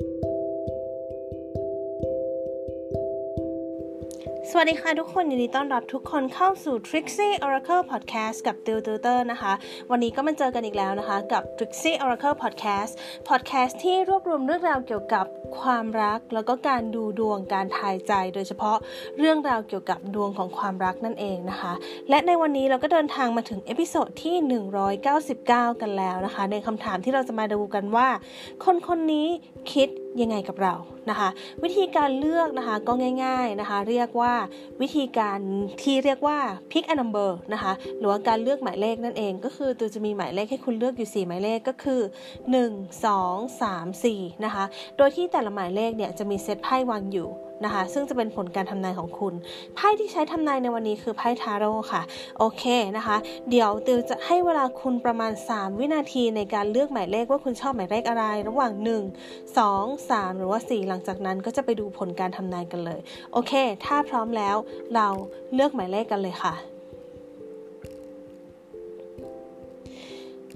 Thank you. สวัสดีค่ะทุกคนยินดีต้อนรับทุกคนเข้าสู่ Trixie Oracle Podcast กับติวติวเตอร์นะคะ วันนี้ก็มาเจอกันอีกแล้วนะคะ กับ Trixie Oracle Podcast Podcast ที่รวบรวมเรื่องราวเกี่ยวกับความรัก แล้วก็การดูดวงการทายใจ โดยเฉพาะเรื่องราวเกี่ยวกับดวงของความรักนั่นเองนะคะ และในวันนี้เราก็เดินทางมาถึง episode ที่ 199 กันแล้วนะคะ ในคำถามที่เราจะมาดูกันว่า คนคนนี้คิดยังไงกับเรานะคะ วิธีการเลือกนะคะก็ง่าย ๆนะคะ เรียกว่าวิธีการที่เรียกว่า pick a number นะคะ หรือว่าการเลือกหมายเลขนั่นเอง ก็คือตัวจะมีหมายเลขให้คุณเลือกอยู่ 4 หมายเลขก็คือ 1 2 3 4 นะคะ โดยที่แต่ละหมายเลขเนี่ยจะมีเซตไพ่วางอยู่ นะคะ ซึ่งจะเป็นผลการทำนายของคุณ ไพ่ที่ใช้ทำนายในวันนี้คือไพ่ทาโร่ค่ะ โอเคนะคะ เดี๋ยวติวจะให้เวลาคุณประมาณ 3 วินาทีในการเลือกหมายเลขว่าคุณชอบหมายเลขอะไร ระหว่าง 1 2 3 หรือว่า 4 หลังจากนั้นก็จะไปดูผลการทำนายกันเลย โอเค ถ้าพร้อมแล้วเราเลือกหมายเลขกันเลยค่ะ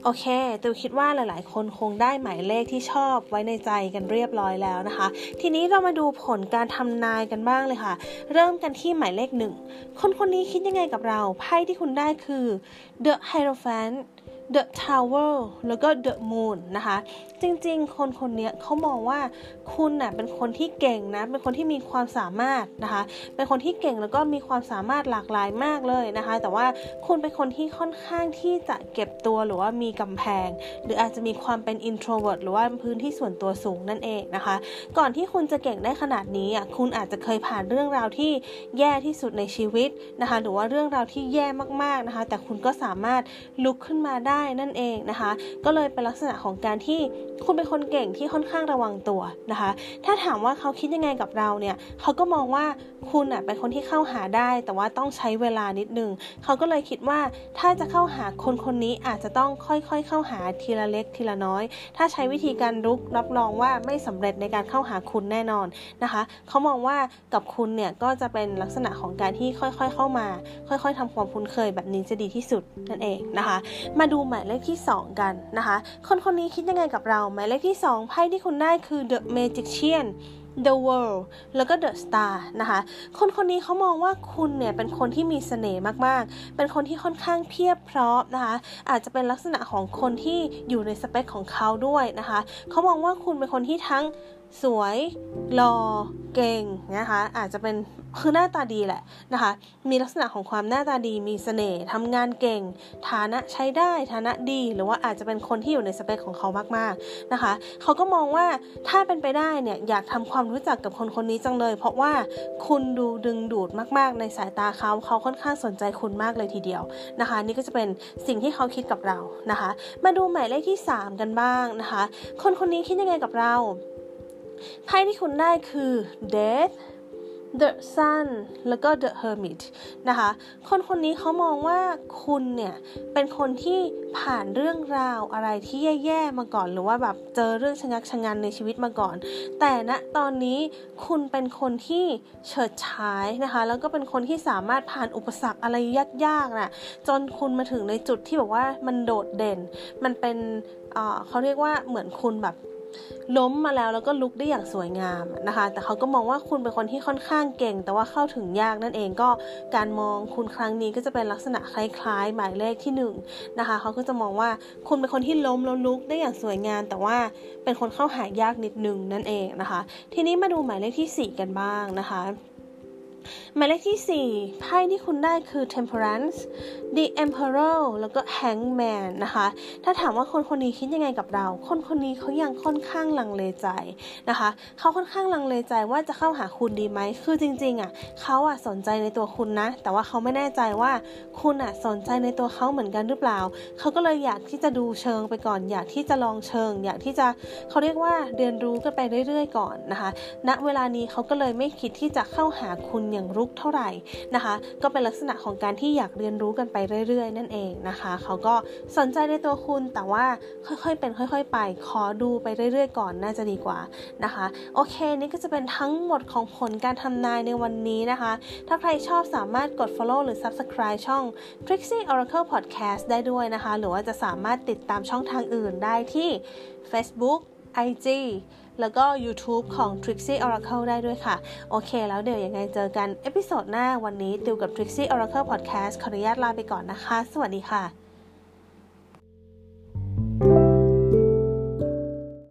โอเคตูคิดว่าหลาย ๆ คนคงได้หมายเลขที่ชอบไว้ในใจกันเรียบร้อยแล้วนะคะ ทีนี้เรามาดูผลการทำนายกันบ้างเลยค่ะ เริ่มกันที่หมายเลขหนึ่งคนคนนี้คิดยังไงกับเราไพ่ที่คุณได้คือ The Hierophant The Tower แล้วก็ The Moon นะคะ จริงๆ คนคนนี้เขามองว่าคุณน่ะเป็นคนที่เก่งนะ เป็นคนที่มีความสามารถนะคะ เป็นคนที่เก่งแล้วก็มีความสามารถหลากหลายมากเลยนะคะ แต่ว่าคุณเป็นคนที่ค่อนข้างที่จะเก็บตัวหรือว่ามีกำแพง หรืออาจจะมีความเป็น introvert หรือว่าพื้นที่ส่วนตัวสูงนั่นเองนะคะ ก่อนที่คุณจะเก่งได้ขนาดนี้อะคุณอาจจะเคยผ่านเรื่องราวที่แย่ที่สุดในชีวิตนะคะ หรือว่าเรื่องราวที่แย่มากๆนะคะ แต่คุณก็สามารถลุกขึ้นมาได้นั่นเองนะคะ ก็เลยเป็นลักษณะของการที่คุณเป็นคนเก่งที่ค่อนข้างระวังตัวนะคะ ถ้าถามว่าเขาคิดยังไงกับเราเนี่ยเขาก็มองว่าคุณอะเป็นคนที่เข้าหาได้ แต่ว่าต้องใช้เวลานิดนึงเขาก็เลยคิดว่าถ้าจะเข้าหาคนคนนี้อาจจะต้องค่อยๆ เข้าหาทีละเล็กทีละน้อย ถ้าใช้วิธีการรุกรับรองว่าไม่สำเร็จในการเข้าหาคุณแน่นอนนะคะเขามองว่ากับคุณเนี่ยก็จะเป็นลักษณะของการที่ค่อยๆ เข้ามา ค่อย ๆทำความคุ้นเคยแบบนี้จะดีที่สุดนั่นเองนะคะ มาดูหมายเลขที่ 2 กันนะคะ คนคนนี้คิดยังไงกับเรา หมายเลขที่ 2 ไพ่ที่คุณได้คือ The Magician The World แล้วก็ The Star นะคะ คนคนนี้เขามองว่าคุณเนี่ยเป็นคนที่มีเสน่ห์มาก ๆ เป็นคนที่ค่อนข้างเพียบพร้อมนะคะ อาจจะเป็นลักษณะของคนที่อยู่ในสเปคของเขาด้วยนะคะ เขามองว่าคุณเป็นคนที่ทั้ง สวยหล่อเก่งนะคะอาจจะเป็นคือหน้าตาดีแหละนะคะมีลักษณะของความหน้าตาดีมีเสน่ห์ทำงานเก่ง ฐานะใช้ได้ฐานะดี หรือว่าอาจจะเป็นคนที่อยู่ในสเปคของเขามากๆนะคะเขาก็มองว่าถ้าเป็นไปได้เนี่ยอยากทำความรู้จักกับคนคนนี้จังเลย เพราะว่าคุณดูดึงดูดมากๆ ในสายตาเขาเขาค่อนข้างสนใจคุณมากเลยทีเดียวนะคะ นี่ก็จะเป็นสิ่งที่เขาคิดกับเรานะคะ มาดูหมายเลขที่ 3 กันบ้างนะคะ คนคนนี้คิดยังไงกับเรา ไพ่ที่คุณได้คือ death The Sun แล้วก็ The Hermit นะคะ คนคนนี้เขามองว่าคุณเนี่ย เป็นคนที่ผ่านเรื่องราวอะไรที่แย่ๆมาก่อน หรือว่าแบบเจอเรื่องชะงักชะงันในชีวิตมาก่อน แต่ณนะตอนนี้คุณเป็นคนที่เฉิดฉายนะคะ แล้วก็เป็นคนที่สามารถผ่านอุปสรรคอะไรยากๆนะ่ะ จนคุณมาถึงในจุดที่แบบว่ามันโดดเด่น มันเป็นเขาเรียกว่าเหมือนคุณแบบ ล้มมาแล้วแล้วก็ลุกได้อย่างสวยงามนะคะ แต่เขาก็มองว่าคุณเป็นคนที่ค่อนข้างเก่ง แต่ว่าเข้าถึงยากนั่นเองก็การมองคุณครั้งนี้ก็จะเป็นลักษณะคล้ายๆ หมายเลขที่1นนะคะเขาก็จะมองว่าคุณเป็นคนที่ล้มแล้วลุกได้อย่างสวยงาม แต่ว่าเป็นคนเข้าหายากนิดนึงนั่นเองนะคะ ทีนี้มาดูหมายเลขที่ 4 กันบ้างนะคะ หมายเลขที่ 4 ไพ่ที่คุณได้คือ temperance the emperor แล้วก็ hangman นะคะ ถ้าถามว่าคนคนนี้คิดยังไงกับเรา คนคนนี้เขายังค่อนข้างลังเลใจนะคะ เขาค่อนข้างลังเลใจว่าจะเข้าหาคุณดีไหม คือจริงๆอะเขาอะสนใจในตัวคุณนะ แต่ว่าเขาไม่แน่ใจว่าคุณอะสนใจในตัวเขาเหมือนกันหรือเปล่า เขาก็เลยอยากที่จะดูเชิงไปก่อน อยากที่จะลองเชิง อยากที่จะเขาเรียกว่าเรียนรู้กันไปเรื่อย ๆ ก่อนนะคะ ณ เวลานี้เขาก็เลยไม่คิดที่จะเข้าหาคุณอย่างรุกเท่าไหร่นะคะ ก็เป็นลักษณะของการที่อยากเรียนรู้กันไปเรื่อย ๆ นั่นเองนะคะ เขาก็สนใจในตัวคุณแต่ว่าค่อยๆเป็นค่อย ๆ ไป ขอดูไปเรื่อย ๆ ก่อนน่าจะดีกว่านะคะ โอเค นี่ก็จะเป็นทั้งหมดของผลการทำนายในวันนี้นะคะ ถ้าใครชอบสามารถกด follow หรือ subscribe ช่อง Trixie Oracle Podcast ได้ด้วยนะคะ หรือว่าจะสามารถติดตามช่องทางอื่นได้ที่ Facebook IG แล้วก็ YouTube ของ Trixie Oracle ได้ด้วยค่ะ โอเค แล้วเดี๋ยวยังไงเจอกัน episode หน้าวันนี้ติวกับ Trixie Oracle Podcast ขออนุญาตลาไปก่อนนะคะ สวัสดีค่ะ